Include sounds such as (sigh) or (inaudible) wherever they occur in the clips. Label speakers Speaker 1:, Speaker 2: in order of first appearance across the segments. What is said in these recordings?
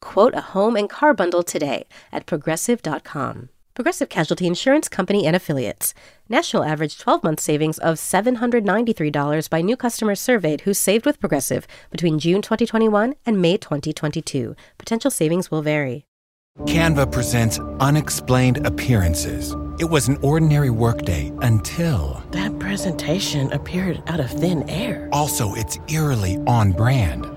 Speaker 1: Quote a home and car bundle today at progressive.com. Progressive Casualty Insurance Company and Affiliates. National average 12 month savings of $793 by new customers surveyed who saved with Progressive between June 2021 and May 2022. Potential savings will vary.
Speaker 2: Canva presents unexplained appearances. It was an ordinary workday until.
Speaker 3: That presentation appeared out of thin air.
Speaker 2: Also, it's eerily on brand.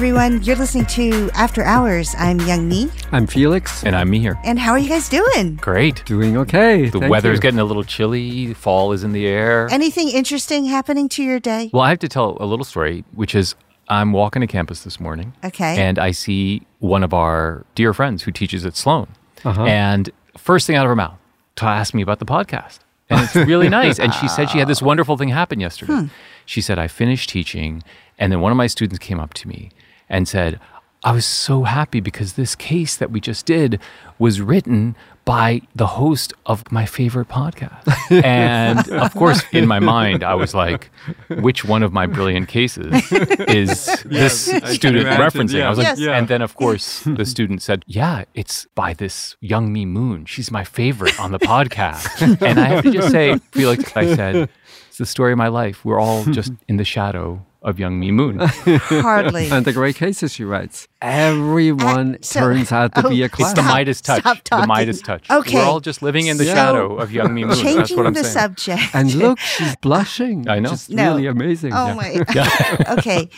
Speaker 4: Everyone. You're listening to After Hours. I'm Youngme.
Speaker 5: I'm Felix.
Speaker 6: And I'm Mihir.
Speaker 4: And how are you guys doing?
Speaker 6: Great.
Speaker 5: Doing okay.
Speaker 6: The
Speaker 5: Thank
Speaker 6: weather's
Speaker 5: you.
Speaker 6: getting a little chilly. Fall is in the air.
Speaker 4: Anything interesting happening to your day?
Speaker 6: well, I have to tell a little story, which is I'm walking to campus this morning.
Speaker 4: Okay.
Speaker 6: And I see one of our dear friends who teaches at Sloan.
Speaker 5: Uh-huh.
Speaker 6: And first thing out of her mouth to ask me about the podcast. And it's really (laughs) nice. And she said she had this wonderful thing happen yesterday.
Speaker 4: Hmm.
Speaker 6: She said, I finished teaching, and then one of my students came up to me and said, I was so happy because this case that we just did was written by the host of my favorite podcast. (laughs) and of course, in my mind, I was like, which one of my brilliant cases (laughs) is this
Speaker 5: can
Speaker 6: student referencing?
Speaker 5: yeah.
Speaker 6: I was like,
Speaker 4: Yes.
Speaker 5: Yeah.
Speaker 6: and then of course, (laughs) the student said, yeah, it's by this Youngme Moon. She's my favorite on the podcast. and I have to just say, Felix, I said, it's the story of my life. We're all just in the shadow of Youngme Moon. (laughs)
Speaker 4: Hardly.
Speaker 5: And the great cases she writes. Everyone
Speaker 4: Uh, so-
Speaker 5: turns out to be a
Speaker 4: oh,
Speaker 5: class.
Speaker 6: It's the Midas touch.
Speaker 4: stop
Speaker 6: The. Midas touch.
Speaker 4: Okay.
Speaker 6: We're all just living in the
Speaker 5: So-
Speaker 6: shadow of Youngme Moon. That's
Speaker 4: Changing
Speaker 6: what I'm
Speaker 4: the
Speaker 6: saying.
Speaker 4: subject.
Speaker 5: and look, she's blushing.
Speaker 6: I know.
Speaker 5: Just
Speaker 4: No.
Speaker 5: really amazing.
Speaker 4: Oh
Speaker 5: Yeah.
Speaker 4: my. (laughs) (laughs) okay,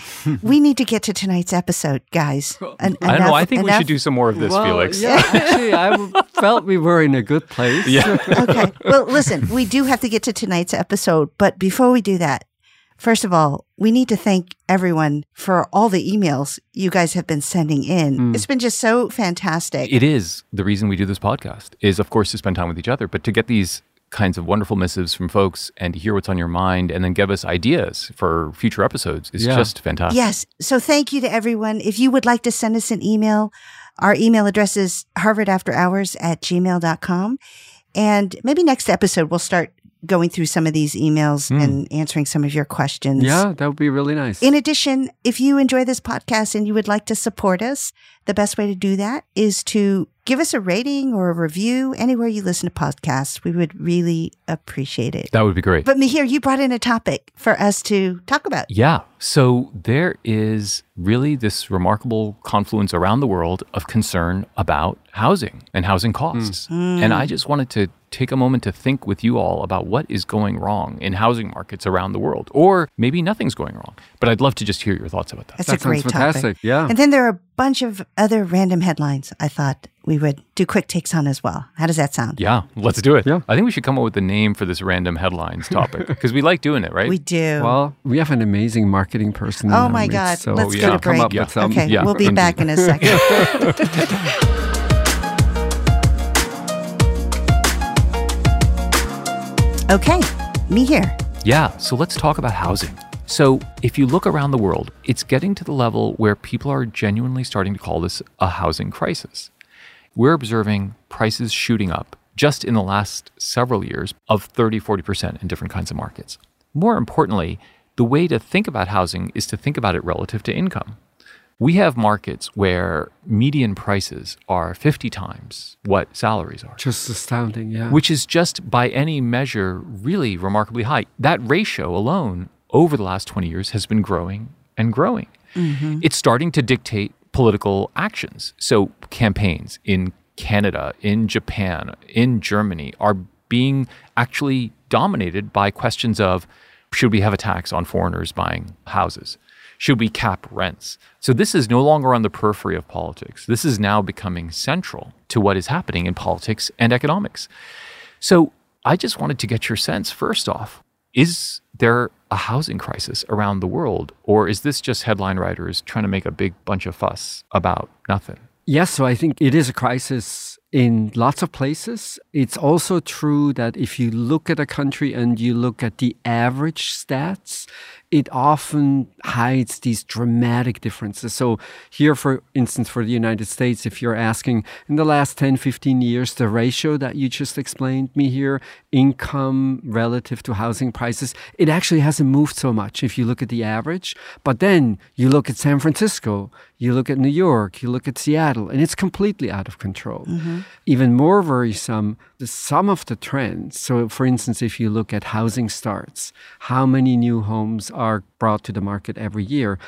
Speaker 4: we need to get to tonight's episode, guys. En-
Speaker 6: I don't know. I think we
Speaker 4: enough-
Speaker 6: should do some more of this,
Speaker 5: Well,
Speaker 6: Felix.
Speaker 5: Yeah, actually, I felt we were in a good place.
Speaker 6: Yeah.
Speaker 4: okay. Well, listen, we do have to get to tonight's episode, but before we do that, first of all, we need to thank everyone for all the emails you guys have been sending in.
Speaker 5: Mm.
Speaker 4: It's been just so fantastic.
Speaker 6: It is the reason we do this podcast is, of course, to spend time with each other, but to get these kinds of wonderful missives from folks and to hear what's on your mind and then give us ideas for future episodes is
Speaker 5: Yeah.
Speaker 6: just fantastic.
Speaker 4: Yes. So thank you to everyone. If you would like to send us an email, our email address is harvardafterhours at gmail.com. And maybe next episode, we'll start going through some of these emails
Speaker 6: Hmm.
Speaker 4: and answering some of your questions.
Speaker 5: Yeah, that would be really nice.
Speaker 4: In addition, if you enjoy this podcast and you would like to support us, the best way to do that is to give us a rating or a review anywhere you listen to podcasts. We would really appreciate it.
Speaker 6: That would be great.
Speaker 4: But Mihir, you brought in a topic for us to talk about.
Speaker 6: Yeah. So there is really this remarkable confluence around the world of concern about housing and housing costs. Mm. Mm. And I just wanted to take a moment to think with you all about what is going wrong in housing markets around the world. Or maybe nothing's going wrong. But I'd love to just hear your thoughts about that.
Speaker 4: That's
Speaker 5: that
Speaker 4: a great
Speaker 5: sounds
Speaker 4: topic.
Speaker 5: fantastic. Yeah.
Speaker 4: And then there are a bunch of other random headlines I thought we would do quick takes on as well. How does that sound?
Speaker 6: Yeah, let's do it.
Speaker 5: Yeah.
Speaker 6: I think we should come up with a name for this random headlines topic (laughs) because we like doing it, right?
Speaker 4: We do.
Speaker 5: well, we have an amazing marketing person.
Speaker 4: oh my
Speaker 5: midst,
Speaker 4: God.
Speaker 5: So
Speaker 4: Let's
Speaker 6: yeah.
Speaker 4: get a
Speaker 5: we'll come
Speaker 4: break.
Speaker 5: up with some.
Speaker 4: okay,
Speaker 6: Yeah,
Speaker 4: we'll be
Speaker 6: indeed.
Speaker 4: back in a second. (laughs) okay, Mihir.
Speaker 6: Yeah, so let's talk about housing. So, if you look around the world, it's getting to the level where people are genuinely starting to call this a housing crisis. We're observing prices shooting up just in the last several years of 30, 40% in different kinds of markets. More importantly, the way to think about housing is to think about it relative to income. We have markets where median prices are 50 times what salaries are
Speaker 5: Just astounding. Yeah.
Speaker 6: which is just by any measure really remarkably high. That ratio alone over the last 20 years has been growing and growing. Mm-hmm. It's starting to dictate political actions. So, campaigns in Canada, in Japan, in Germany are being actually dominated by questions of should we have a tax on foreigners buying houses? Should we cap rents? So this is no longer on the periphery of politics. This is now becoming central to what is happening in politics and economics. So I just wanted to get your sense first off. Is there a housing crisis around the world, or is this just headline writers trying to make a big bunch of fuss about nothing?
Speaker 5: Yes, so I think it is a crisis in lots of places. It's also true that if you look at a country and you look at the average stats, it often hides these dramatic differences. So, here, for instance, for the United States, if you're asking in the last 10, 15 years, the ratio that you just explained Mihir, income relative to housing prices, it actually hasn't moved so much if you look at the average. But then you look at San Francisco, you look at New York, you look at Seattle, and it's completely out of control. Mm-hmm. Even more worrisome, the sum of the trends. So, for instance, if you look at housing starts, how many new homes are brought to the market every year?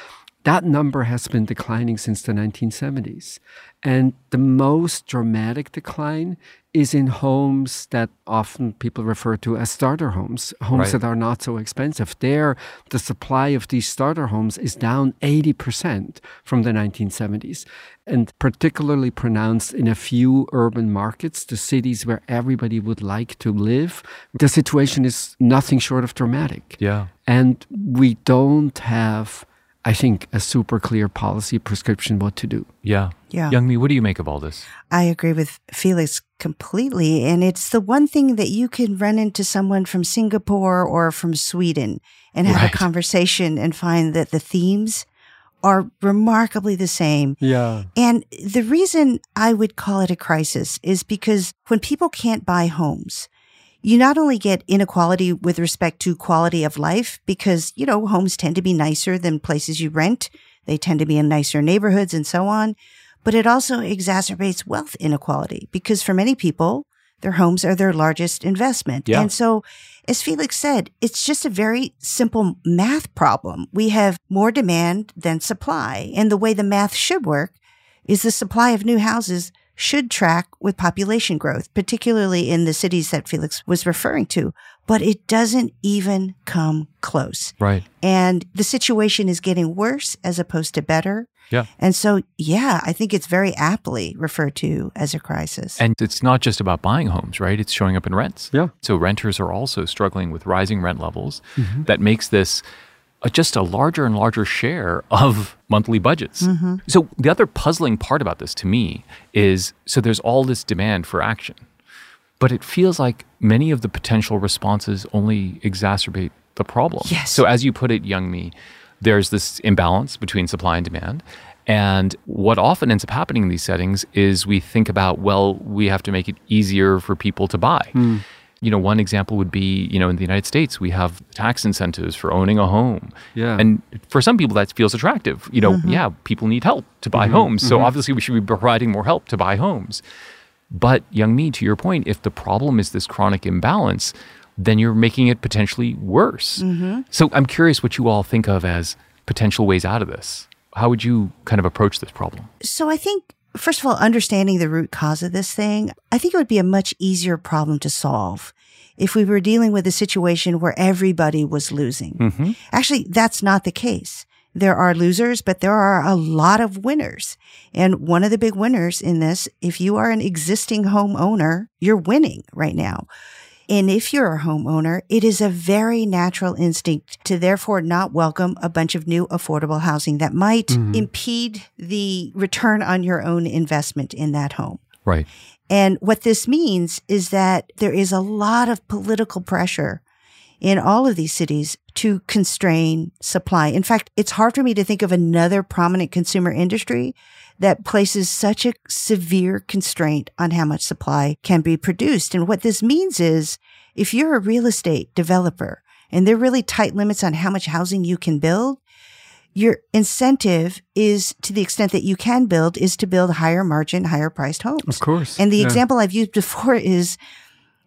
Speaker 5: That number has been declining since the 1970s. And the most dramatic decline is in homes that often people refer to as starter homes, homes
Speaker 6: Right.
Speaker 5: that are not so expensive. There, the supply of these starter homes is down 80% from the 1970s, and particularly pronounced in a few urban markets, the cities where everybody would like to live. The situation is nothing short of dramatic.
Speaker 6: Yeah.
Speaker 5: And we don't have, I think, a super clear policy prescription what to do.
Speaker 6: Yeah.
Speaker 4: Yeah.
Speaker 6: Youngme, what do you make of all this?
Speaker 4: I agree with Felix completely. And it's the one thing that you can run into someone from Singapore or from Sweden and have
Speaker 6: Right.
Speaker 4: a conversation and find that the themes are remarkably the same.
Speaker 5: Yeah.
Speaker 4: And the reason I would call it a crisis is because when people can't buy homes, you not only get inequality with respect to quality of life, because, you know, homes tend to be nicer than places you rent. They tend to be in nicer neighborhoods and so on. But it also exacerbates wealth inequality because for many people, their homes are their largest investment.
Speaker 6: Yeah.
Speaker 4: And so, as Felix said, it's just a very simple math problem. We have more demand than supply. And the way the math should work is the supply of new houses should track with population growth, particularly in the cities that Felix was referring to. But it doesn't even come close.
Speaker 6: Right.
Speaker 4: And the situation is getting worse as opposed to better.
Speaker 6: Yeah.
Speaker 4: And so, yeah, I think it's very aptly referred to as a crisis.
Speaker 6: And it's not just about buying homes, right? It's showing up in rents.
Speaker 5: Yeah.
Speaker 6: So renters are also struggling with rising rent levels. Mm-hmm. That makes this a, just a larger and larger share of monthly budgets. Mm-hmm. So the other puzzling part about this to me is so there's all this demand for action, but it feels like many of the potential responses only exacerbate the problem.
Speaker 4: Yes.
Speaker 6: So as you put it, Youngme, there's this imbalance between supply and demand. And what often ends up happening in these settings is we think about, well, we have to make it easier for people to buy. Hmm. You know, one example would be, you know, in the United States, we have tax incentives for owning a home.
Speaker 5: Yeah.
Speaker 6: And for some people, that feels attractive. You know, mm-hmm. yeah, people need help to buy mm-hmm. homes. So mm-hmm. obviously, we should be providing more help to buy homes. But, Youngme, to your point, if the problem is this chronic imbalance, then you're making it potentially worse. So I'm curious what you all think of as potential ways out of this. How would you kind of approach this problem?
Speaker 4: So I think, first of all, understanding the root cause of this thing, I think it would be a much easier problem to solve if we were dealing with a situation where everybody was losing. Mm-hmm. Actually, that's not the case. There are losers, but there are a lot of winners. And one of the big winners in this, if you are an existing homeowner, you're winning right now. And if you're a homeowner, it is a very natural instinct to therefore not welcome a bunch of new affordable housing that might mm-hmm. impede the return on your own investment in that home.
Speaker 6: Right.
Speaker 4: And what this means is that there is a lot of political pressure in all of these cities to constrain supply. In fact, it's hard for me to think of another prominent consumer industry that places such a severe constraint on how much supply can be produced. And what this means is if you're a real estate developer and there are really tight limits on how much housing you can build, your incentive is to the extent that you can build is to build higher margin, higher priced homes.
Speaker 5: Of course.
Speaker 4: And the
Speaker 5: Yeah.
Speaker 4: example I've used before (laughs) is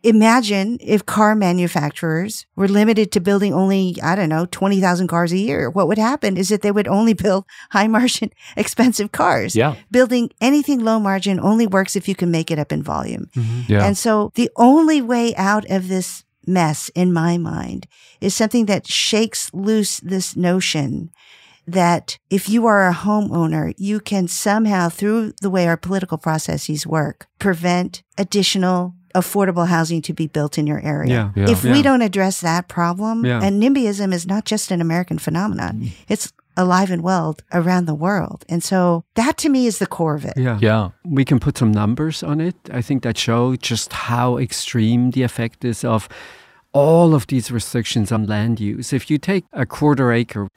Speaker 4: imagine if car manufacturers were limited to building only, I don't know, 20,000 cars a year. What would happen is that they would only (laughs) build high margin, (laughs) expensive cars.
Speaker 6: Yeah.
Speaker 4: Building anything low margin only works if you can make it up in volume. Mm-hmm.
Speaker 6: Yeah.
Speaker 4: And so the only way out of this mess in my mind is something that shakes loose this notion that if you are a homeowner, you can somehow, through the way our political processes work, prevent additional affordable housing to be built in your area.
Speaker 5: Yeah.
Speaker 6: Yeah.
Speaker 4: If we don't address that problem,
Speaker 5: Yeah.
Speaker 4: and NIMBYism is not just an American phenomenon, mm-hmm. it's alive and well around the world. And so that to me is the core of it.
Speaker 5: Yeah.
Speaker 6: yeah.
Speaker 5: We can put some numbers on it. I think that show just how extreme the effect is of all of these restrictions on land use. If you take a quarter acre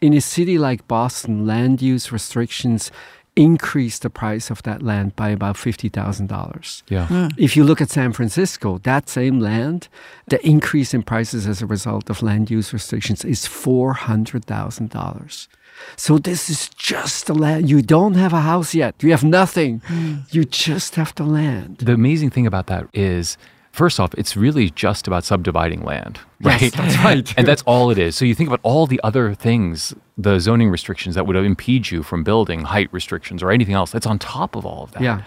Speaker 5: in a city like Boston, land use restrictions increase the price of that land by about $50,000.
Speaker 6: Yeah. Hmm.
Speaker 5: If you look at San Francisco, that same land, the increase in prices as a result of land use restrictions is $400,000. So this is just the land. You don't have a house yet. You have nothing. Hmm. You just have the land.
Speaker 6: The amazing thing about that is, first off, it's really just about subdividing land,
Speaker 5: Yes,
Speaker 6: right?
Speaker 5: that's right. (laughs)
Speaker 6: and that's all it is. So you think about all the other things, the zoning restrictions that would impede you from building, height restrictions or anything else. That's on top of all of that.
Speaker 5: Yeah.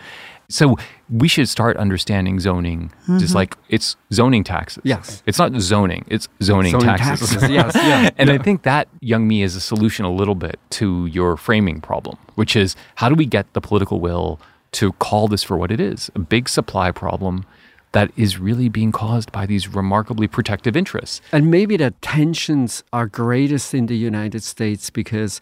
Speaker 6: So we should start understanding zoning just mm-hmm. like it's zoning taxes.
Speaker 5: Yes.
Speaker 6: It's not zoning, it's zoning,
Speaker 5: Zoning
Speaker 6: taxes.
Speaker 5: taxes, yes, (laughs) yeah,
Speaker 6: and I think that, Youngme, is a solution a little bit to your framing problem, which is how do we get the political will to call this for what it is a big supply problem that is really being caused by these remarkably protective interests.
Speaker 5: And maybe the tensions are greatest in the United States because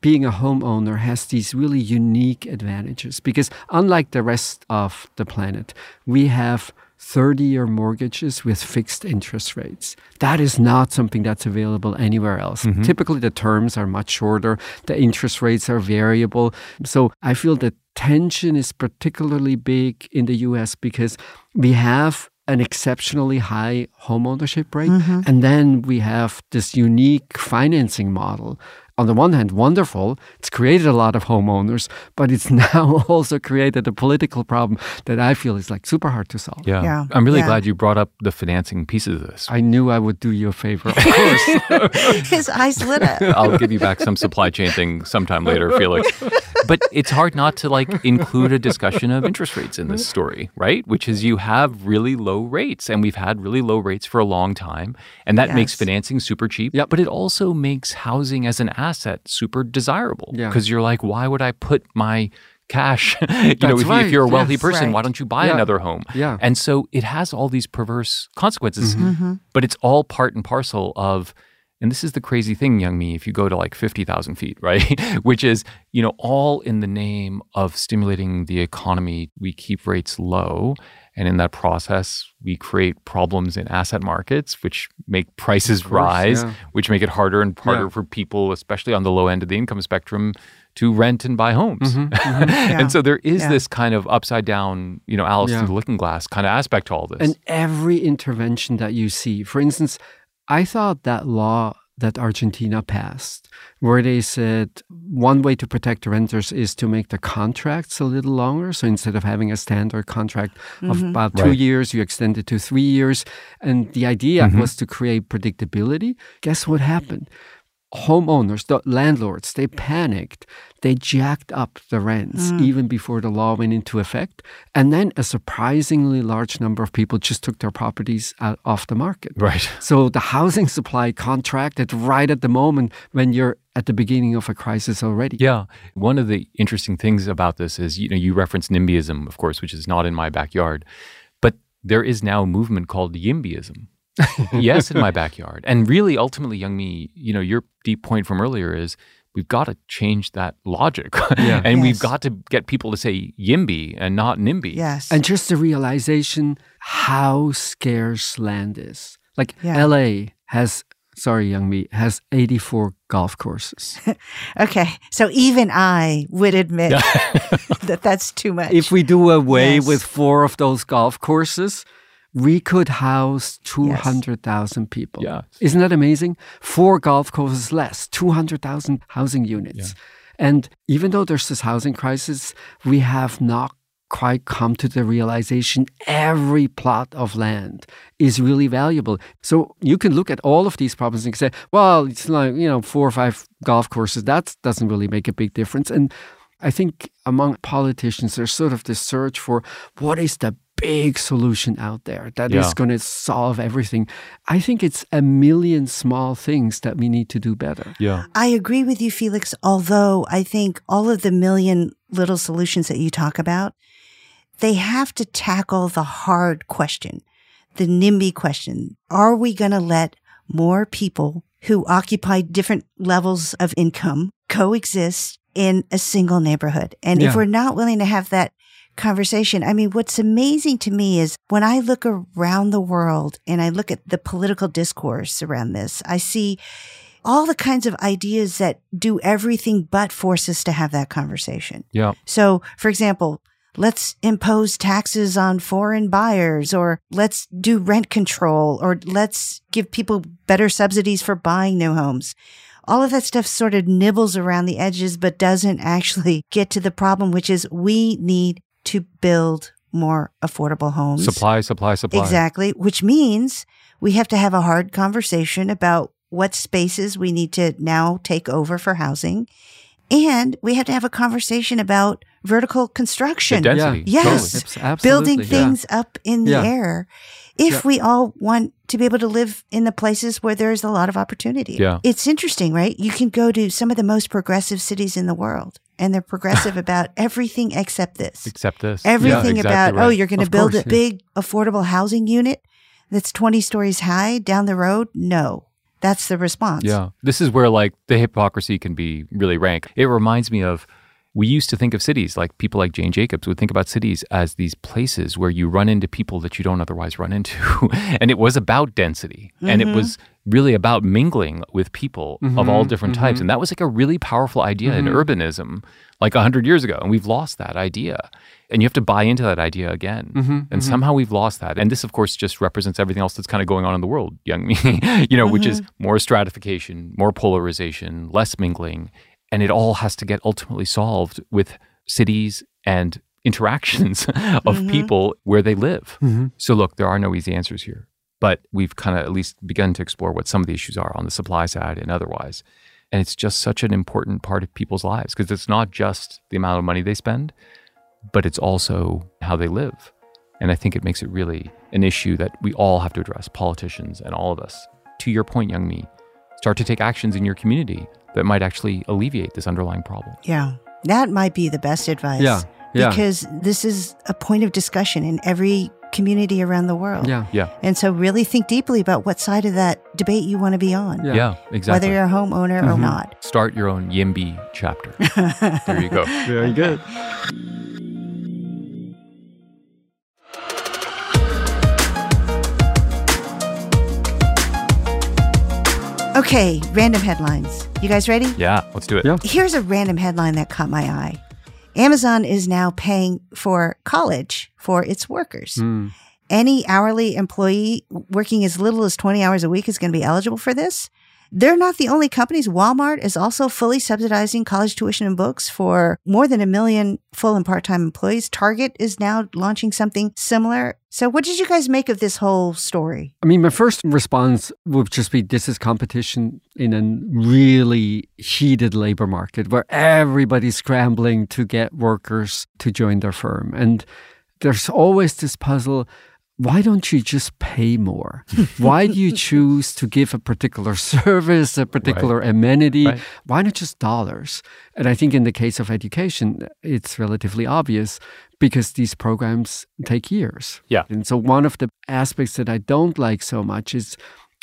Speaker 5: being a homeowner has these really unique advantages. Because unlike the rest of the planet, we have 30 year mortgages with fixed interest rates. That is not something that's available anywhere else. Mm-hmm. Typically, the terms are much shorter, the interest rates are variable. So I feel that tension is particularly big in the US because we have an exceptionally high homeownership rate. Mm-hmm. And then we have this unique financing model. On the one hand, wonderful. It's created a lot of homeowners, but it's (laughs) now also created a political problem that I feel is like super hard to solve.
Speaker 6: Yeah.
Speaker 4: Yeah.
Speaker 6: I'm really
Speaker 4: Yeah.
Speaker 6: glad you brought up the financing piece of this.
Speaker 5: I knew I would do you a favor, of course. (laughs) (laughs)
Speaker 4: His eyes lit up.
Speaker 6: I'll give you back some supply chain thing sometime later, Felix. But it's hard not to like include a discussion of interest rates in this story, right? Which is you have really low rates, and we've had really low rates for a long time, and that makes financing super cheap.
Speaker 5: Yep.
Speaker 6: But it also makes housing as an asset super desirable
Speaker 5: Yeah.
Speaker 6: because you're like, why would I put my cash? (laughs) you know, if, you- if
Speaker 5: right.
Speaker 6: you're a wealthy
Speaker 5: Yes.
Speaker 6: person, why don't you buy
Speaker 5: Yeah.
Speaker 6: another home?
Speaker 5: Yeah.
Speaker 6: And so it has all these perverse consequences,
Speaker 4: Mm-hmm.
Speaker 6: but it's all part and parcel of, and this is the crazy thing, Youngme, if you go to like 50,000 feet, (laughs) right? Which is, you know, all in the name of stimulating the economy, we keep rates low. And in that process, we create problems in asset markets, which make prices
Speaker 5: course,
Speaker 6: rise,
Speaker 5: yeah.
Speaker 6: which make it harder and harder
Speaker 5: Yeah.
Speaker 6: for people, especially on the low end of the income spectrum, to rent and buy homes. Mm-hmm, (laughs) mm-hmm, and so there is
Speaker 4: Yeah.
Speaker 6: this kind of upside down, you know, Alice
Speaker 5: Yeah.
Speaker 6: through the looking glass kind of aspect to all this.
Speaker 5: And every intervention that you see, for instance, I thought that law that Argentina passed, where they said one way to protect renters is to make the contracts a little longer. So instead of having a standard contract of mm-hmm. about two
Speaker 6: Right.
Speaker 5: years, you extend it to three years. And the idea mm-hmm. was to create predictability. Guess what happened? Homeowners, the landlords, they panicked. They jacked up the rents mm. even before the law went into effect. And then a surprisingly large number of people just took their properties out off the market.
Speaker 6: right.
Speaker 5: So the housing supply contracted right at the moment when you're at the beginning of a crisis already.
Speaker 6: Yeah. One of the interesting things about this is, you know, you referenced NIMBYism, of course, which is not in my backyard, but there is now a movement called YIMBYism. Yes, in my backyard. And really, ultimately, Youngme, you know, your deep point from earlier is we've got to change that logic.
Speaker 5: Yeah.
Speaker 6: and we've got to get people to say YIMBY and not NIMBY.
Speaker 4: Yes.
Speaker 5: And just the realization how scarce land is. Like
Speaker 4: Yeah.
Speaker 5: LA has, sorry, Youngme, has 84 golf courses. (laughs)
Speaker 4: okay. So even I would admit (laughs) that that's too much.
Speaker 5: if we do away
Speaker 4: Yes.
Speaker 5: with four of those golf courses, we could house 200,000 people.
Speaker 6: Yeah.
Speaker 5: Isn't that amazing? Four golf courses less, 200,000 housing units. And even though there's this housing crisis, we have not quite come to the realization every plot of land is really valuable. So you can look at all of these problems and say, well, it's like, you know, four or five golf courses. That doesn't really make a big difference. And I think among politicians, there's sort of this search for what is the big solution out there that is
Speaker 6: Yeah.
Speaker 5: going to solve everything. I think it's a million small things that we need to do better.
Speaker 6: Yeah.
Speaker 4: I agree with you, Felix, although I think all of the million little solutions that you talk about, they have to tackle the hard question, the NIMBY question. Are we going to let more people who occupy different levels of income coexist in a single neighborhood? And if we're not willing to have that conversation, I mean, what's amazing to me is when I look around the world and I look at the political discourse around this, I see all the kinds of ideas that do everything but force us to have that conversation.
Speaker 6: Yeah.
Speaker 4: So, for example, let's impose taxes on foreign buyers or let's do rent control or let's give people better subsidies for buying new homes. All of that stuff sort of nibbles around the edges, but doesn't actually get to the problem, which is we need to build more affordable homes.
Speaker 6: Supply, supply, supply.
Speaker 4: Exactly, which means we have to have a hard conversation about what spaces we need to now take over for housing. And we have to have a conversation about vertical
Speaker 6: The
Speaker 4: construction,
Speaker 6: density.
Speaker 4: Yes.
Speaker 6: Totally.
Speaker 4: Building
Speaker 5: yeah.
Speaker 4: things up in the
Speaker 5: Yeah.
Speaker 4: air. If we all want to be able to live in the places where there's a lot of opportunity.
Speaker 6: Yeah.
Speaker 4: It's interesting, right? You can go to some of the most progressive cities in the world and they're progressive (laughs) about everything except this
Speaker 6: Except this.
Speaker 4: everything
Speaker 6: Yeah,
Speaker 4: about
Speaker 6: exactly
Speaker 4: oh you're going to build
Speaker 5: course,
Speaker 4: a
Speaker 5: yeah.
Speaker 4: big affordable housing unit that's 20 stories high down the road no that's the response
Speaker 6: Yeah. This is where like the hypocrisy can be really rank. It reminds me of we used to think of cities like people like Jane Jacobs would think about cities as these places where you run into people that you don't otherwise run into. (laughs) and it was about density and it mm-hmm. was really about mingling with people mm-hmm. of all different mm-hmm. types. And that was like a really powerful idea in urbanism like 100 years ago. And we've lost that idea. And you have to buy into that idea again. and somehow we've lost that. And this, of course, just represents everything else that's kind of going on in the world, Youngme, (laughs) you know, which is more stratification, more polarization, less mingling. And it all has to get ultimately solved with cities and (laughs) interactions of mm-hmm. people where they live. Mm-hmm. So, look, there are no easy answers here, but we've kind of at least begun to explore what some of the issues are on the supply side and otherwise. And it's just such an important part of people's lives because it's not just the amount of money they spend, but it's also how they live. And I think it makes it really an issue that we all have to address, politicians and all of us. To your point, Youngme, start to take actions in your community that might actually alleviate this underlying problem.
Speaker 4: yeah that might be the best advice
Speaker 5: Yeah, yeah.
Speaker 4: because this is a point of discussion in every community around the world
Speaker 5: Yeah.
Speaker 6: Yeah.
Speaker 4: and so really think deeply about what side of that debate you want to be on
Speaker 5: Yeah.
Speaker 6: Yeah, exactly.
Speaker 4: whether you're a homeowner or mm-hmm. not
Speaker 6: Start your own YIMBY chapter. (laughs) there you go.
Speaker 5: Very good.
Speaker 4: Okay random headlines you guys ready
Speaker 6: Yeah, let's do it.
Speaker 5: Yeah.
Speaker 4: Here's a random headline that caught my eye. Amazon is now paying for college for its workers.
Speaker 5: Mm.
Speaker 4: Any hourly employee working as little as 20 hours a week is going to be eligible for this. They're not the only companies. Walmart is also fully subsidizing college tuition and books for more than a million full and part time employees. Target is now launching something similar. So, what did you guys make of this whole story?
Speaker 5: I mean, my first response would just be this is competition in a really heated labor market where everybody's scrambling to get workers to join their firm. And there's always this puzzle why don't you just pay more? why do you (laughs) choose to give a particular service, a particular amenity?
Speaker 6: Right.
Speaker 5: Why not just dollars? And I think in the case of education, it's relatively obvious because these programs take years.
Speaker 6: Yeah.
Speaker 5: And so one of the aspects that I don't like so much is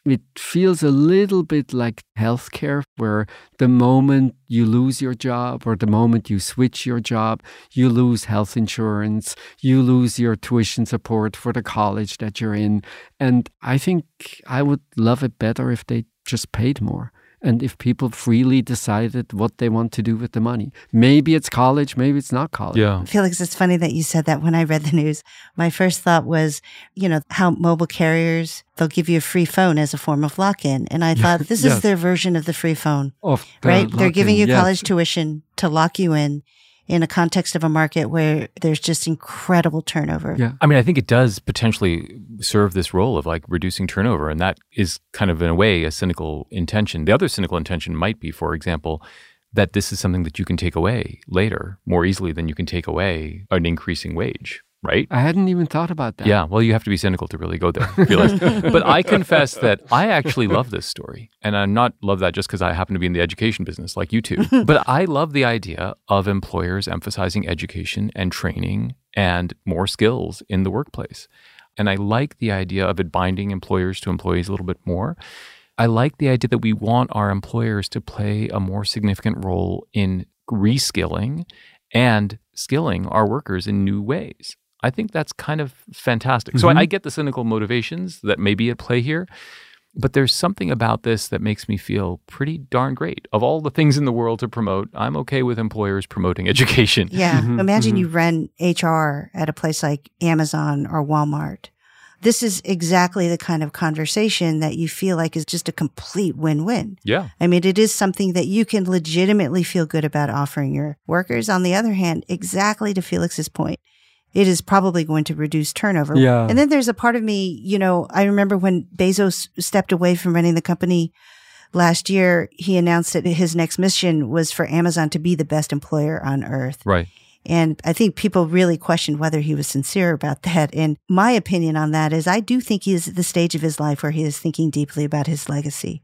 Speaker 5: it feels a little bit like healthcare, where the moment you lose your job or the moment you switch your job, you lose health insurance, you lose your tuition support for the college that you're in. And I think I would love it better if they just paid more. And if people freely decided what they want to do with the money, maybe it's college, maybe it's not college.
Speaker 6: Yeah.
Speaker 4: Felix, it's funny that you said that when I read the news. My first thought was, you know, how mobile carriers, they'll give you a free phone as a form of lock in. And I thought (laughs) this
Speaker 5: Yes.
Speaker 4: is their version of the free phone,
Speaker 5: Of the
Speaker 4: right? They're giving you
Speaker 5: yes.
Speaker 4: college tuition to lock you in. In a context of a market where there's just incredible turnover.
Speaker 5: Yeah.
Speaker 6: I mean, I think it does potentially serve this role of like reducing turnover. And that is kind of, in a way, a cynical intention. The other cynical intention might be, for example, that this is something that you can take away later more easily than you can take away an increasing wage, right?
Speaker 5: I hadn't even thought about that.
Speaker 6: Yeah, well, you have to be cynical to really go there. (laughs) But I confess that I actually love this story, and I'm not love that just because I happen to be in the education business like you two. (laughs) but I love the idea of employers emphasizing education and training and more skills in the workplace, and I like the idea of it binding employers to employees a little bit more. I like the idea that we want our employers to play a more significant role in reskilling and skilling our workers in new ways. I think that's kind of fantastic. So I, I get the cynical motivations that may be at play here, but there's something about this that makes me feel pretty darn great. Of all the things in the world to promote, I'm okay with employers promoting (laughs) education.
Speaker 4: Yeah.
Speaker 5: Mhm,
Speaker 4: Imagine
Speaker 5: mhm.
Speaker 4: you run HR at a place like Amazon or Walmart. This is exactly the kind of conversation that you feel like is just a complete win-win.
Speaker 6: Yeah.
Speaker 4: I mean, it is something that you can legitimately feel good about offering your workers. On the other hand, exactly to Felix's point, it is probably going to reduce turnover.
Speaker 5: Yeah.
Speaker 4: And then there's a part of me, you know, I remember when Bezos stepped away from running the company last year, he announced that his next mission was for Amazon to be the best employer on earth.
Speaker 6: Right.
Speaker 4: And I think people really questioned whether he was sincere about (laughs) that. And my opinion on that is I do think he is at the stage of his life where he is thinking deeply about his legacy.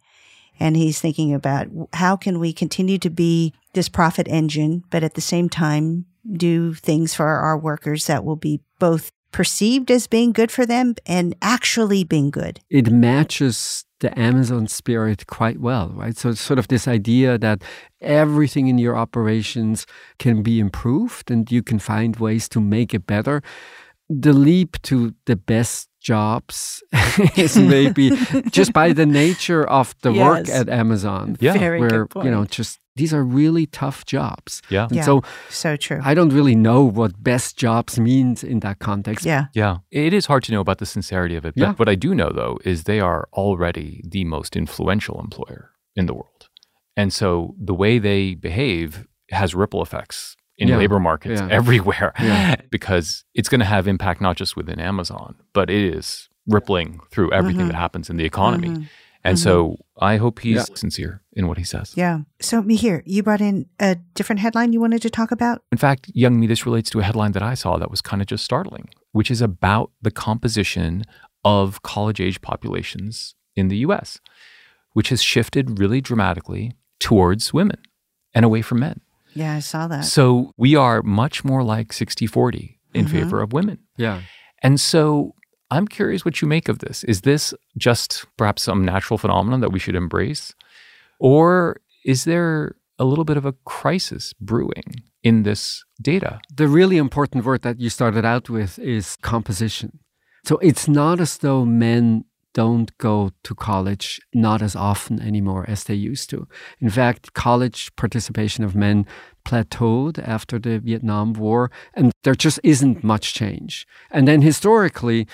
Speaker 4: And he's thinking about how can we continue to be this profit engine, but at the same time do things for our workers that will be both perceived as being good for them and actually being good.
Speaker 5: it matches the Amazon spirit quite well, right? So it's sort of this idea that everything in your operations can be improved and you can find ways to make it better. The leap to the best jobs (laughs) is (laughs) maybe just by the nature of the work at Amazon.
Speaker 6: Yeah.
Speaker 3: Very
Speaker 5: where,
Speaker 3: good point.
Speaker 5: you know, just these are really tough jobs.
Speaker 6: Yeah.
Speaker 5: And
Speaker 4: Yeah.
Speaker 5: so
Speaker 4: So true.
Speaker 5: I don't really know what best jobs means in that context.
Speaker 4: yeah.
Speaker 6: Yeah. It is hard to know about the sincerity of it. But
Speaker 5: Yeah.
Speaker 6: what I do know, though, is they are already the most influential employer in the world. And so the way they behave has ripple effects in
Speaker 5: Yeah.
Speaker 6: labor markets
Speaker 5: Yeah.
Speaker 6: everywhere
Speaker 5: Yeah. (laughs)
Speaker 6: because it's going to have impact not just within Amazon, but it is rippling through everything
Speaker 4: Mhm.
Speaker 6: that happens in the economy.
Speaker 4: Mhm.
Speaker 6: And so I hope he's
Speaker 5: Yeah.
Speaker 6: sincere in what he says.
Speaker 4: Yeah. So, Mihir, you brought in a different headline you wanted to talk about?
Speaker 6: In fact, Youngme, this relates to a headline that I saw that was kind of just startling, which is about the composition of college age populations in the US, which has shifted really dramatically towards women and away from men.
Speaker 4: Yeah, I saw that.
Speaker 6: So we are much more like 60 40 in
Speaker 4: Mhm.
Speaker 6: favor of women.
Speaker 5: Yeah.
Speaker 6: And so I'm curious what you make of this. Is this just perhaps some natural phenomenon that we should embrace? Or is there a little bit of a crisis brewing in this data?
Speaker 5: the really important word that you started out with is composition. So it's not as though men don't go to college not as often anymore as they used to. In fact, college participation of men plateaued after the Vietnam War, and there just isn't much change. And then historically,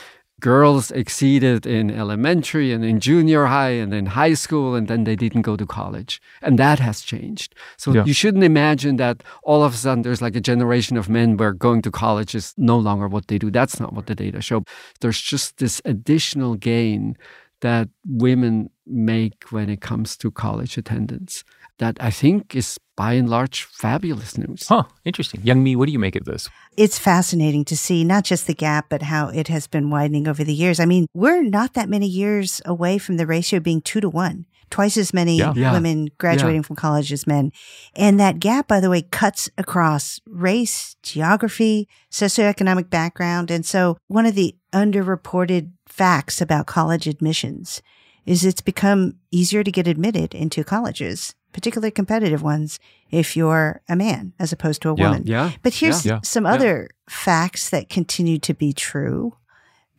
Speaker 5: girls exceeded in elementary and in junior high and in high school, and then they didn't go to college. And that has changed. So
Speaker 6: Yeah.
Speaker 5: you shouldn't imagine that all of a sudden there's like a generation of men where going to college is no longer what they do. That's not what the data show. There's just this additional gain that women make when it comes to college attendance that I think is by and large fabulous news.
Speaker 6: Huh, interesting. Youngme, what do you make of this?
Speaker 4: It's fascinating to see not just the gap, but how it has been widening over the years. I mean, we're not that many years away from the ratio being two to one, twice as many
Speaker 6: Yeah.
Speaker 5: Yeah.
Speaker 4: women graduating from college as men. And that gap, by the way, cuts across race, geography, socioeconomic background. And so one of the underreported facts about college admissions is it's become easier to get admitted into colleges, particularly competitive ones, if you're a man as opposed to a
Speaker 6: Yeah.
Speaker 4: woman.
Speaker 5: Yeah.
Speaker 4: But here's
Speaker 6: Yeah.
Speaker 4: some
Speaker 6: Yeah.
Speaker 4: other facts that continue to be true.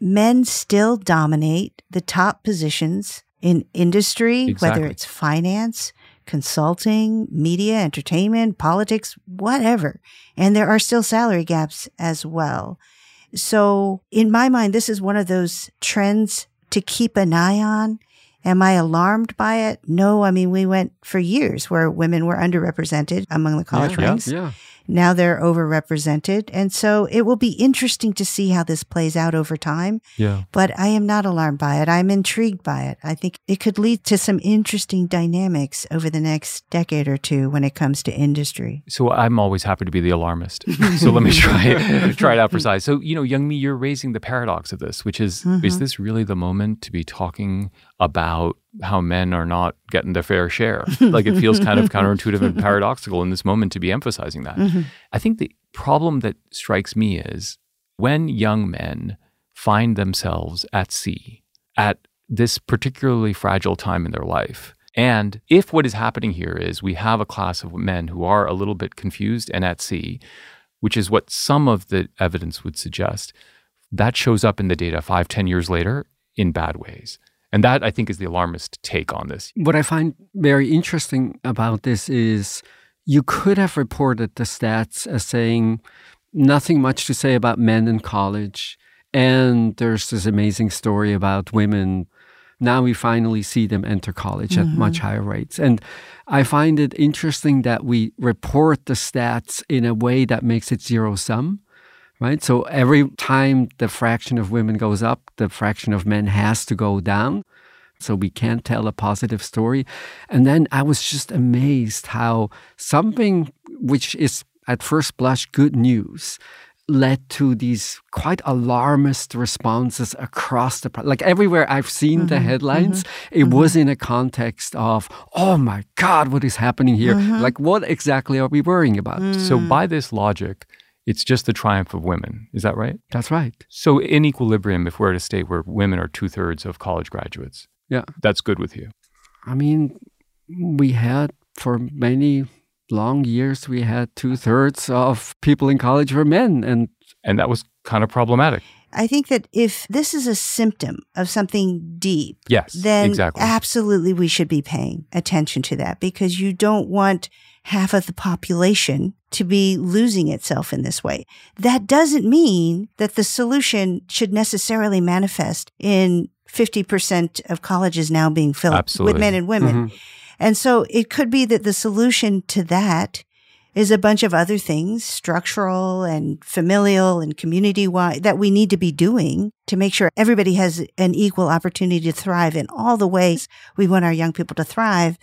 Speaker 4: Men still dominate the top positions in industry,
Speaker 6: Exactly.
Speaker 4: whether it's finance, consulting, media, entertainment, politics, whatever. And there are still salary gaps as well. So in my mind, this is one of those trends to keep an eye on. Am I alarmed by it? No. I mean, we went for years where women were underrepresented among the college
Speaker 5: yeah.
Speaker 4: ranks.
Speaker 5: Yeah. yeah.
Speaker 4: Now they're overrepresented. And so it will be interesting to see how this plays out over time.
Speaker 6: Yeah.
Speaker 4: But I am not alarmed by it. I'm intrigued by it. I think it could lead to some interesting dynamics over the next decade or two when it comes to industry.
Speaker 6: So I'm always happy to be the alarmist. (laughs) so let me try (laughs) try it out for size. So you know, Youngme, you're raising the paradox of this, which is is mm-hmm. this really the moment to be talking about how men are not getting their fair share? (laughs) like it feels kind of counterintuitive and paradoxical in this moment to be emphasizing that. Mm-hmm. I think the problem that strikes me is when young men find themselves at sea at this particularly fragile time in their life. And if what is happening here is we have a class of men who are a little bit confused and at sea, which is what some of the evidence would suggest, that shows up in the data five, ten years later in bad ways. And that, I think, is the alarmist take on this.
Speaker 5: What I find very interesting about this is you could have reported the stats as saying nothing much to say about men in college. And there's this amazing story about women. Now we finally see them enter college at mm-hmm. much higher rates. And I find it interesting that we report the stats in a way that makes it zero sum right? So every time the fraction of women goes up, the fraction of men has to go down. So we can't tell a positive story. And then I was just amazed how something which is at first blush good news led to these quite alarmist responses across the like everywhere I've seen the mm-hmm. headlines mm-hmm. it was mm-hmm. in a context of oh my god what is happening here? Like what exactly are we worrying about?
Speaker 6: So, mm. by this logic, it's just the triumph of women. Is that right?
Speaker 5: that's right
Speaker 6: So, in equilibrium, if we're at a state where women are two thirds of college graduates,
Speaker 5: yeah
Speaker 6: that's good with you.
Speaker 5: I mean, we had for many long years, we had two thirds of people in college were men. And
Speaker 6: And that was kind of problematic.
Speaker 4: I think that if this is a symptom of something deep,
Speaker 6: Yes,
Speaker 4: then
Speaker 6: exactly.
Speaker 4: absolutely we should be paying attention to that because you don't want half of the population to be losing itself in this way. That doesn't mean that the solution should necessarily manifest in 50% of colleges now being filled
Speaker 6: Absolutely.
Speaker 4: with men and women. Mm-hmm. And so it could be that the solution to that is a bunch of other things, structural and familial and community wide that we need to be doing to make sure everybody has an equal opportunity to thrive in all the ways we want our young people to thrive.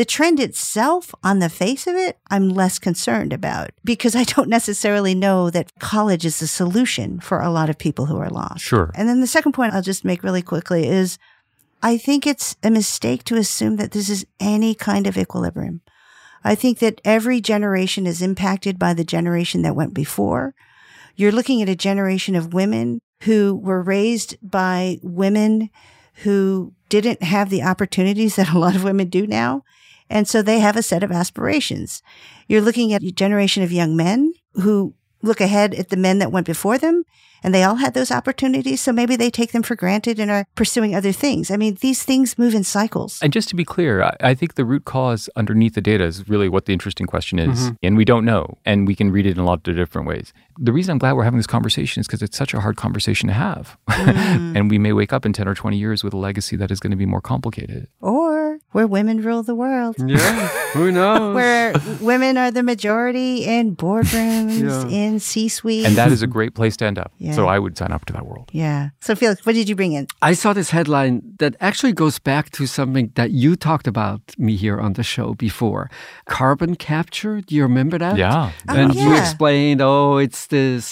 Speaker 4: The trend itself, on the face of it, I'm less concerned about because I don't necessarily know that college is the solution for a lot of people who are lost.
Speaker 6: Sure.
Speaker 4: And then the second point I'll just make really quickly is I think it's a mistake to assume that this is any kind of equilibrium. I think that every generation is impacted by the generation that went before. You're looking at a generation of women who were raised by women who didn't have the opportunities that a lot of women do now. And so they have a set of aspirations. You're looking at a generation of young men who look ahead at the men that went before them and they all had those opportunities. So maybe they take them for granted and are pursuing other things. I mean, these things move in cycles.
Speaker 6: And just to be clear, I, I think the root cause underneath the data is really what the interesting question is. Mm-hmm. And we don't know. And we can read it in a lot of different ways. The reason I'm glad we're having this conversation is because it's such a hard conversation to have. (laughs) Mm. and we may wake up in 10 or 20 years with a legacy that is going to be more complicated.
Speaker 4: Or where women rule the world.
Speaker 5: yeah, who knows? (laughs)
Speaker 4: Where women are the majority in boardrooms,
Speaker 5: Yeah.
Speaker 4: in C suite.
Speaker 6: And that is a great place to end up.
Speaker 4: Yeah.
Speaker 6: So I would sign up to that world.
Speaker 4: Yeah. So, Felix, what did you bring in?
Speaker 5: I saw this headline that actually goes back to something that you talked about Mihir on the show before carbon capture. Do you remember that?
Speaker 6: Yeah.
Speaker 5: Oh, and you
Speaker 4: yeah.
Speaker 5: explained, oh, it's this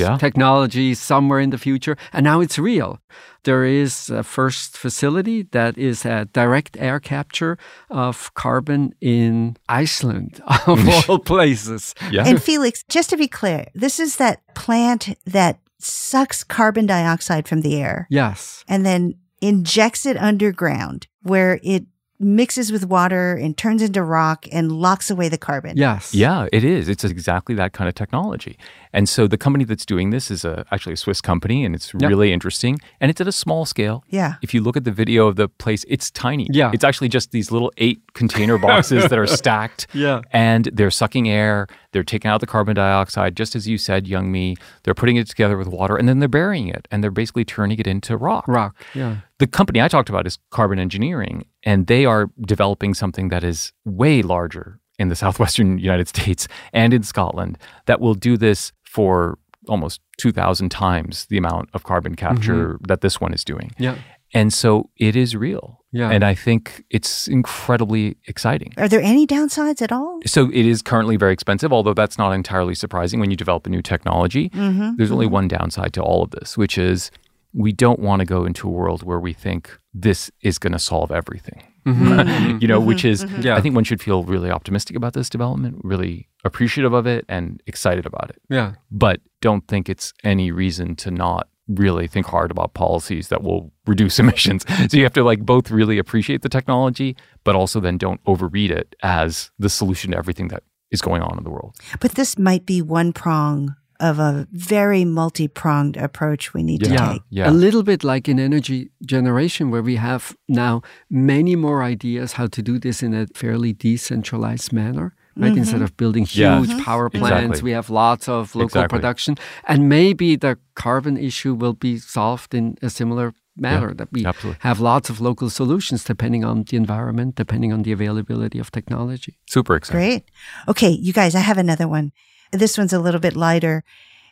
Speaker 6: Yeah.
Speaker 5: technology somewhere in the future. And now it's real. There is a first facility that is a direct air capture of carbon in Iceland, (laughs) of mm. all places.
Speaker 6: Yeah.
Speaker 4: And Felix, just to be clear, this is that plant that sucks carbon dioxide from the air
Speaker 5: Yes.
Speaker 4: and then injects it underground where it mixes with water and turns into rock and locks away the carbon.
Speaker 5: Yes.
Speaker 6: Yeah, it is. It's exactly that kind of technology. And so the company that's doing this is a, actually a Swiss company, and it's
Speaker 5: Yep.
Speaker 6: really interesting. And it's at a small scale.
Speaker 4: Yeah.
Speaker 6: If you look at the video of the place, it's tiny.
Speaker 5: Yeah.
Speaker 6: It's actually just these little eight container boxes that are (laughs) stacked.
Speaker 5: Yeah.
Speaker 6: And they're sucking air. They're taking out the carbon dioxide, just as you said, Youngme. They're putting it together with water, and then they're burying it, and they're basically turning it into rock.
Speaker 5: Rock. Yeah.
Speaker 6: The company I talked about is Carbon Engineering, and they are developing something that is way larger in the (laughs) southwestern United States and in Scotland that will do this for almost 2,000 times the amount of carbon capture that this one is doing.
Speaker 5: Yeah.
Speaker 6: And so it is real.
Speaker 5: Yeah.
Speaker 6: And I think it's incredibly exciting.
Speaker 4: Are there any downsides at all?
Speaker 6: So it is currently very expensive, although that's not entirely surprising when you develop a new technology.
Speaker 4: Mm-hmm.
Speaker 6: There's only one downside to all of this, which is we don't want to go into a world where we think this is going to solve everything. Mm-hmm. (laughs) you know, mm-hmm. which is, mm-hmm.
Speaker 5: Yeah.
Speaker 6: I think one should feel really optimistic about this development, really appreciative of it, and excited about it.
Speaker 5: Yeah.
Speaker 6: But don't think it's any reason to not really think hard about policies that will reduce (laughs) emissions. so you have to like both really appreciate the technology, but also then don't overread it as the solution to everything that is going on in the world.
Speaker 4: But this might be one prong of a very multi pronged approach we need to
Speaker 5: Yeah.
Speaker 4: take.
Speaker 6: Yeah.
Speaker 5: A little bit like in energy generation, where we have now many more ideas how to do this in a fairly decentralized manner. Right, mm-hmm. instead of building
Speaker 6: Yeah.
Speaker 5: huge mm-hmm. power plants,
Speaker 6: Exactly.
Speaker 5: we have lots of local
Speaker 6: Exactly.
Speaker 5: production, and maybe the carbon issue will be solved in a similar manner. that we
Speaker 6: absolutely.
Speaker 5: have lots of local solutions depending on the environment, depending on the availability of technology.
Speaker 6: Super exciting.
Speaker 4: Great. Okay, you guys, I have another one. This one's a little bit lighter.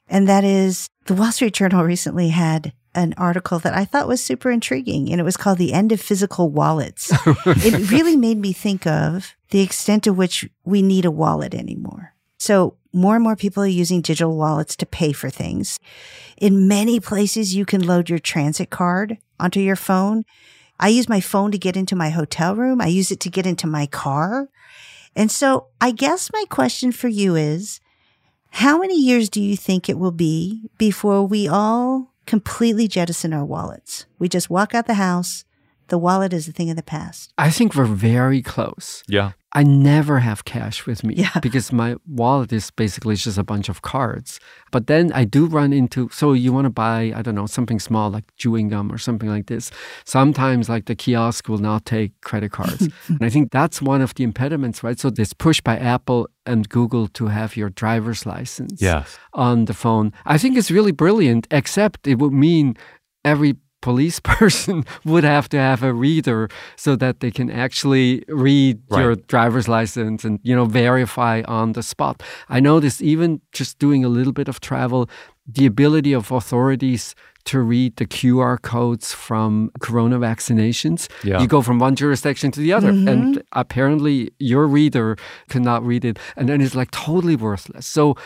Speaker 4: And that is the Wall Street Journal recently had an article that I thought was super intriguing, and it was called The End of Physical Wallets. (laughs) it really made me think of the extent to which we need a wallet anymore. So more and more people are using digital wallets to pay for things. In many places, you can load your transit card onto your phone. I use my phone to get into my hotel room. I use it to get into my car. And so I guess my question for you is, how many years do you think it will be before we all completely jettison our wallets? We just walk out the house. The wallet is a thing of the past.
Speaker 5: I think we're very close.
Speaker 6: Yeah.
Speaker 5: I never have cash with me
Speaker 4: Yeah.
Speaker 5: because my wallet is basically just a bunch of cards. But then I do run into so you want to buy I don't know something small like chewing gum or something like this. Sometimes like the kiosk will not take credit cards, (laughs) and I think that's one of the impediments, right? So this push by Apple and Google to have your driver's license
Speaker 6: Yes.
Speaker 5: on the phone, I think it's really brilliant. Except it would mean every police (laughs) person would have to have a reader so that they can actually read your driver's license and you know verify on the spot. I noticed even just doing a little bit of travel, the ability of authorities to read the QR codes from corona vaccinations.
Speaker 6: Yeah.
Speaker 5: You go from one jurisdiction to the other, mm-hmm. and apparently your reader cannot read it, and then it's like totally worthless. So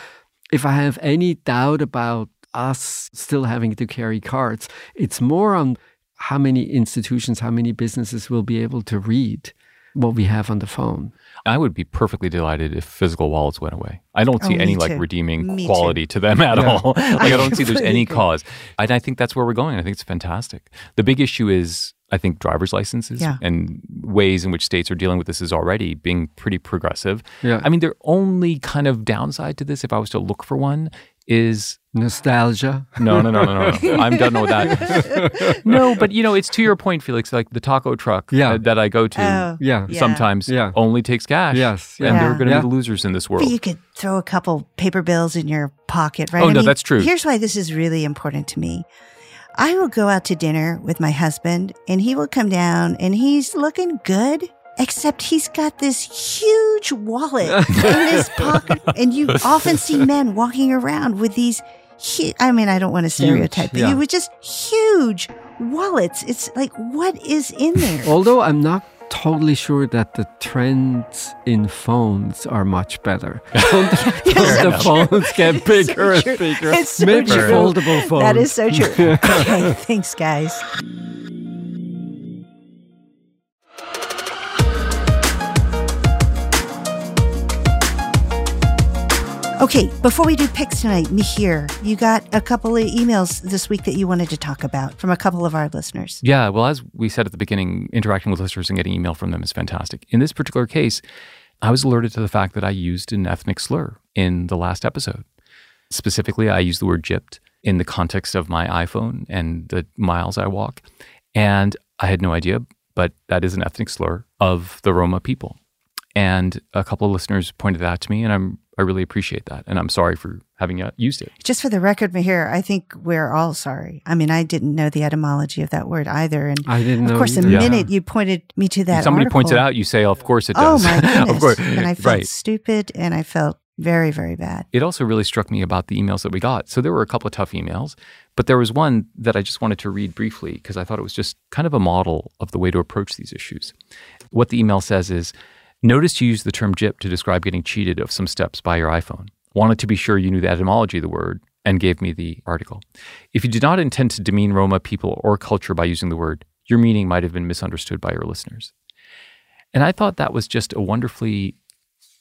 Speaker 5: if I have any doubt about us still having to carry cards, it's more on how many institutions, how many businesses will be able to read what we have on the phone.
Speaker 6: I would be perfectly delighted if physical wallets went away. I don't oh, see
Speaker 4: Oh, me
Speaker 6: any like redeeming
Speaker 4: Me
Speaker 6: quality to them at
Speaker 5: Yeah.
Speaker 6: all. (laughs) like I don't (laughs) see there's any cause. And I think that's where we're going. I think it's fantastic. The big issue is I think driver's licenses
Speaker 4: Yeah.
Speaker 6: and ways in which states are dealing with this is already being pretty progressive.
Speaker 5: Yeah.
Speaker 6: I mean, their only kind of downside to this, if I was to look for one, is
Speaker 5: Nostalgia.
Speaker 6: no, no, no, no, no. no. (laughs) I'm done with that. (laughs) no, but you know, it's to your point, Felix. Like the taco truck
Speaker 5: Yeah.
Speaker 6: that I go to
Speaker 4: Oh,
Speaker 5: Yeah.
Speaker 4: Yeah.
Speaker 6: sometimes
Speaker 5: Yeah.
Speaker 6: only takes cash.
Speaker 5: Yes.
Speaker 6: And
Speaker 5: Yeah.
Speaker 6: they're going to
Speaker 5: Yeah.
Speaker 6: be the losers in this world.
Speaker 4: But you could throw a couple paper bills in your pocket, right?
Speaker 6: Oh, no, that's true.
Speaker 4: Here's why this is really important to me. I will go out to dinner with my husband and he will come down and he's looking good, except he's got this huge wallet in his (laughs) pocket. And you often see men walking around with these hu- I mean, I don't want to stereotype, but
Speaker 5: yeah.
Speaker 4: you with just huge wallets. It's like, what is in there? (laughs)
Speaker 5: Although I'm not totally sure that the trends in phones are much better. (laughs) Don't the, don't the phones get bigger and bigger?
Speaker 4: It's so
Speaker 5: Maybe
Speaker 4: true.
Speaker 5: foldable phones.
Speaker 4: That is so true. okay, thanks, guys. Okay, before we do picks tonight, Mihir, you got a couple of emails this week that you wanted to talk about from a couple of our listeners.
Speaker 6: Yeah, well, as we said at the beginning, interacting with listeners and getting email from them is fantastic. In this particular case, I was alerted to the fact that I used an ethnic slur in the last episode. Specifically, I used the word gypped in the context of my iPhone and the miles I walk. And I had no idea, but that is an ethnic slur of the Roma people. And a couple of listeners pointed that out to me, and I'm I really appreciate that. And I'm sorry for having uh, used it.
Speaker 4: Just for the record, Mihir, I think we're all sorry. I mean, I didn't know the etymology of that word either. And
Speaker 5: I didn't
Speaker 4: of
Speaker 5: know
Speaker 4: course, the
Speaker 5: either.
Speaker 6: Yeah.
Speaker 4: minute you pointed me to that,
Speaker 6: Somebody points it out, you say, "Of course it does."
Speaker 4: Oh
Speaker 6: does."
Speaker 4: my (laughs) goodness!
Speaker 6: of course,
Speaker 4: and I felt
Speaker 6: right.
Speaker 4: stupid, and I felt very, very bad.
Speaker 6: It also really struck me about the emails that we got. So there were a couple of tough emails, but there was one that I just wanted to read briefly because I thought it was just kind of a model of the way to approach these issues. What the email says is Noticed you used the term gyp to describe getting cheated of some steps by your iPhone. Wanted to be sure you knew the etymology of the word and gave me the article. If you did not intend to demean Roma people or culture by using the word, your meaning might have been misunderstood by your listeners. And I thought that was just a wonderfully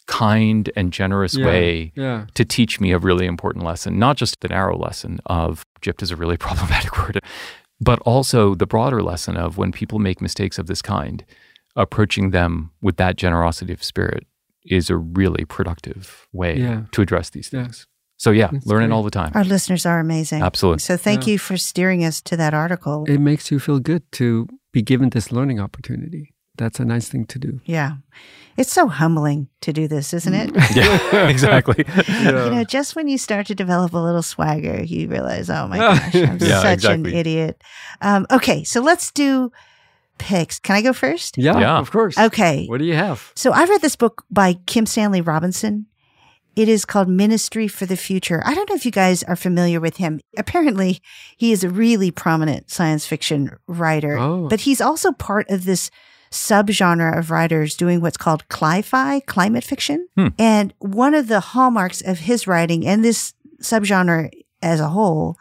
Speaker 6: kind and generous
Speaker 5: Yeah,
Speaker 6: way
Speaker 5: Yeah.
Speaker 6: to teach me a really important lesson, not just the narrow lesson of gypped is a really (laughs) problematic word, but also the broader lesson of when people make mistakes of this kind, approaching them with that generosity of spirit is a really productive way
Speaker 5: Yeah.
Speaker 6: to address these
Speaker 5: Yeah.
Speaker 6: things. So yeah,
Speaker 5: That's
Speaker 6: learning
Speaker 5: great.
Speaker 6: all the time.
Speaker 4: Our listeners are amazing.
Speaker 6: Absolutely.
Speaker 4: So thank
Speaker 5: Yeah.
Speaker 4: you for steering us to that article.
Speaker 5: It makes you feel good to be given this learning opportunity. That's a nice thing to do.
Speaker 4: yeah. It's so humbling to do this, isn't it? (laughs)
Speaker 6: yeah, (laughs) exactly. (laughs)
Speaker 4: You know, just when you start to develop a little swagger, you realize, oh my gosh, I'm
Speaker 6: Yeah,
Speaker 4: such
Speaker 6: exactly.
Speaker 4: an idiot. Um, okay, so let's do picks. Can I go first?
Speaker 5: Yeah,
Speaker 6: Yeah.
Speaker 5: of course.
Speaker 4: Okay.
Speaker 5: What do you have?
Speaker 4: So I read this book by Kim Stanley Robinson. It is called Ministry for the Future. I don't know if you guys are familiar with him. Apparently, he is a really prominent science fiction writer,
Speaker 5: Oh.
Speaker 4: but he's also part of this subgenre of writers doing what's called cli-fi, climate fiction.
Speaker 6: Hmm.
Speaker 4: And one of the hallmarks of his writing and this subgenre as a whole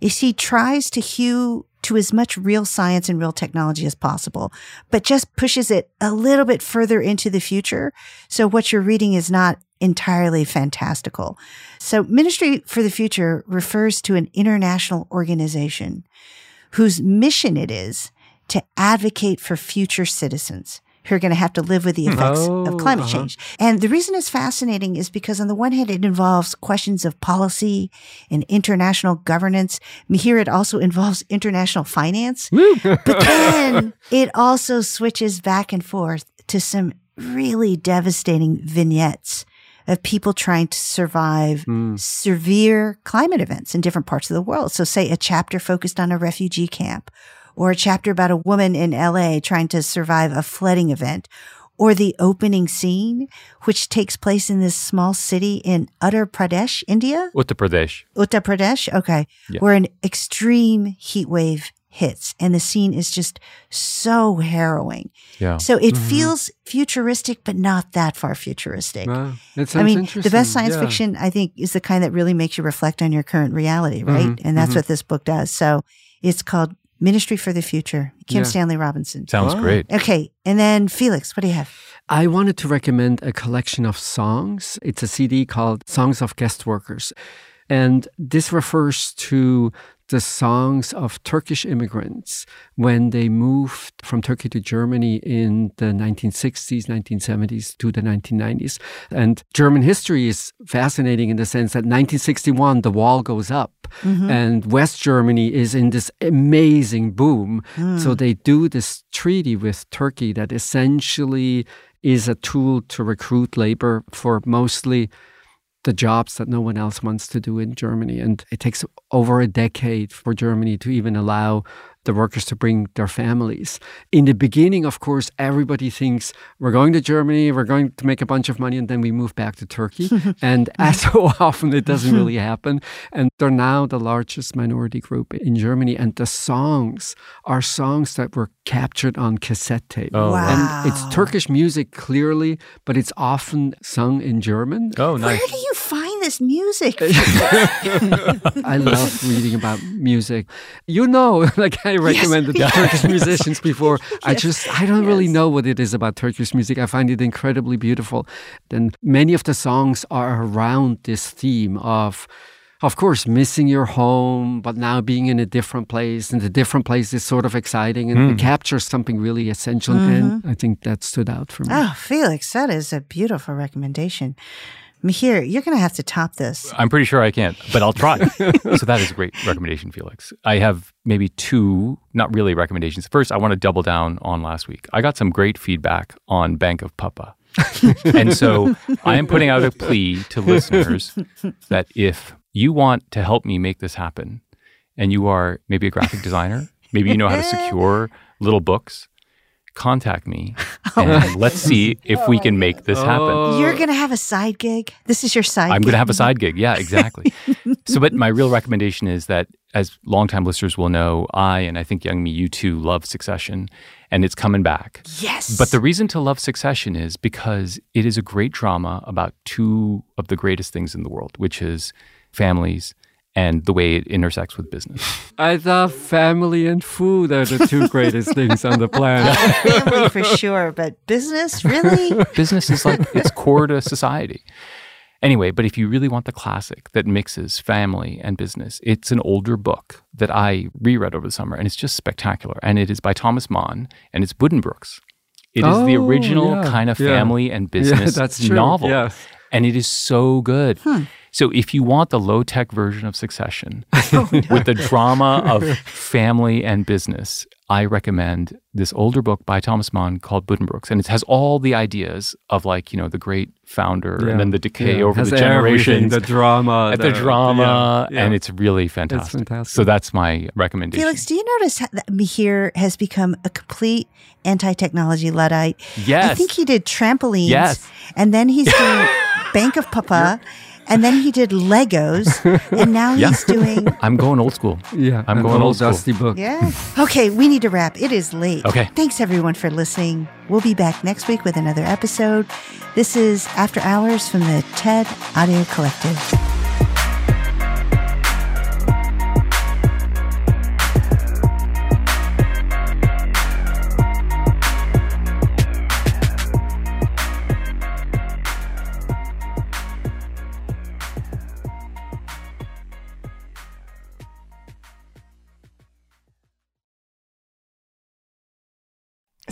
Speaker 4: is he tries to hew to as much real science and real technology as possible, but just pushes it a little bit further into the future. So what you're reading is not entirely fantastical. So Ministry for the Future refers to an international organization whose mission it is to advocate for future citizens who are going to have to live with the effects
Speaker 5: Oh,
Speaker 4: of climate
Speaker 5: uh-huh.
Speaker 4: change. And the reason it's fascinating is because on the one hand, it involves questions of policy and international governance. Here, it also involves international finance. (laughs) but then it also switches back and forth to some really devastating vignettes of people trying to survive severe climate events in different parts of the world. So say a chapter focused on a refugee camp or a chapter about a woman in LA trying to survive a flooding event or the opening scene, which takes place in this small city in Uttar Pradesh, India.
Speaker 6: Uttar Pradesh.
Speaker 4: Uttar Pradesh, okay,
Speaker 6: Yeah.
Speaker 4: where an extreme heat wave hits and the scene is just so harrowing.
Speaker 6: Yeah.
Speaker 4: So it
Speaker 5: Mm-hmm.
Speaker 4: feels futuristic, but not that far futuristic.
Speaker 5: Wow, that sounds
Speaker 4: I mean, the best science
Speaker 5: Yeah.
Speaker 4: fiction, I think, is the kind that really makes you reflect on your current reality, right?
Speaker 5: Mhm,
Speaker 4: And that's
Speaker 5: mhm.
Speaker 4: what this book does. So it's called Ministry for the Future, Kim
Speaker 5: Yeah.
Speaker 4: Stanley Robinson.
Speaker 6: Sounds
Speaker 5: Wow.
Speaker 6: great.
Speaker 4: Okay. And then Felix, what do you have?
Speaker 5: I wanted to recommend a collection of songs. It's a CD called Songs of Guest Workers. And this refers to the songs of Turkish immigrants when they moved from Turkey to Germany in the 1960s, 1970s to the 1990s. And German history is fascinating in the sense that 1961, the wall goes up mm-hmm. and West Germany is in this amazing boom. Hmm. So they do this treaty with Turkey that essentially is a tool to recruit labor for mostly the jobs that no one else wants to do in Germany. And it takes over a decade for Germany to even allow the workers to bring their families. In the beginning, of course, everybody thinks we're going to Germany, we're going to make a bunch of money, and then we move back to Turkey. (laughs) and as so (laughs) often, it doesn't (laughs) really happen. And they're now the largest minority group in Germany. And the songs are songs that were captured on cassette tape.
Speaker 6: Oh,
Speaker 4: wow.
Speaker 5: And it's Turkish music clearly, but it's often sung in German.
Speaker 6: Oh, nice.
Speaker 4: Where do you find this music? (laughs)
Speaker 5: I love reading about music. You know, (laughs) like I recommended
Speaker 4: yes.
Speaker 5: Turkish musicians before. I just I don't really know what it is about Turkish music. I find it incredibly beautiful. Then many of the songs are around this theme of of course, missing your home, but now being in a different place, and the different place is sort of exciting, and it hmm. captures something really essential. And mm-hmm. I think that stood out for me.
Speaker 4: oh, Felix, that is a beautiful recommendation. Mihir, you're going to have to top this.
Speaker 6: I'm pretty sure I can't, but I'll try. (laughs) so that is a great recommendation, Felix. I have maybe two, not really recommendations. First, I want to double down on last week. I got some great feedback on Bank of Papa. (laughs) and so I am putting out a plea to listeners that if you want to help me make this happen, and you are maybe a graphic designer, maybe you know how to secure little books, contact me (laughs) and oh. let's see if we can make this happen. Oh.
Speaker 4: You're going to have a side gig. This is your side
Speaker 6: I'm
Speaker 4: gig.
Speaker 6: going to have a side gig. Yeah, exactly. (laughs) so, but my real recommendation is that, as longtime listeners will know, I and I think Youngme, you too, love Succession and it's coming back.
Speaker 4: Yes.
Speaker 6: But the reason to love Succession is because it is a great drama about two of the greatest things in the world, which is families and the way it intersects with business. (laughs)
Speaker 5: I thought family and food are the two greatest things on the planet. (laughs)
Speaker 4: family for sure, but business, really? (laughs)
Speaker 6: business is like it's core to society. Anyway, but if you really want the classic that mixes family and business, it's an older book that I reread over the summer and it's just spectacular. And it is by Thomas Mann and it's Buddenbrooks. It is the
Speaker 5: Oh,
Speaker 6: original
Speaker 5: yeah,
Speaker 6: kind of
Speaker 5: yeah.
Speaker 6: family and business
Speaker 5: that's true,
Speaker 6: novel.
Speaker 5: yeah.
Speaker 6: And it is so good. So if you want the low tech version of Succession (laughs) oh, with the drama of family and business, I recommend this older book by Thomas Mann called Buddenbrooks. And it has all the ideas of like, you know, the great founder
Speaker 5: Yeah.
Speaker 6: and then the decay
Speaker 5: Yeah,
Speaker 6: over
Speaker 5: has
Speaker 6: the generations.
Speaker 5: the drama,
Speaker 6: at the, drama,
Speaker 5: yeah, yeah.
Speaker 6: and it's really fantastic.
Speaker 5: fantastic.
Speaker 6: So that's my recommendation.
Speaker 4: Felix, do you notice that Mihir has become a complete anti-technology luddite?
Speaker 6: Yes.
Speaker 4: I think he did trampolines.
Speaker 6: Yes.
Speaker 4: And then he's doing (laughs) Bank of Papa. And then he did Legos. (laughs) And now
Speaker 6: Yeah.
Speaker 4: he's doing
Speaker 6: I'm going old school.
Speaker 5: yeah,
Speaker 6: I'm
Speaker 5: an
Speaker 6: going old school.
Speaker 5: dusty book.
Speaker 4: Yeah. Okay, we need to wrap. It is late.
Speaker 6: Okay.
Speaker 4: Thanks everyone for listening. We'll be back next week with another episode. This is After Hours from the TED Audio Collective.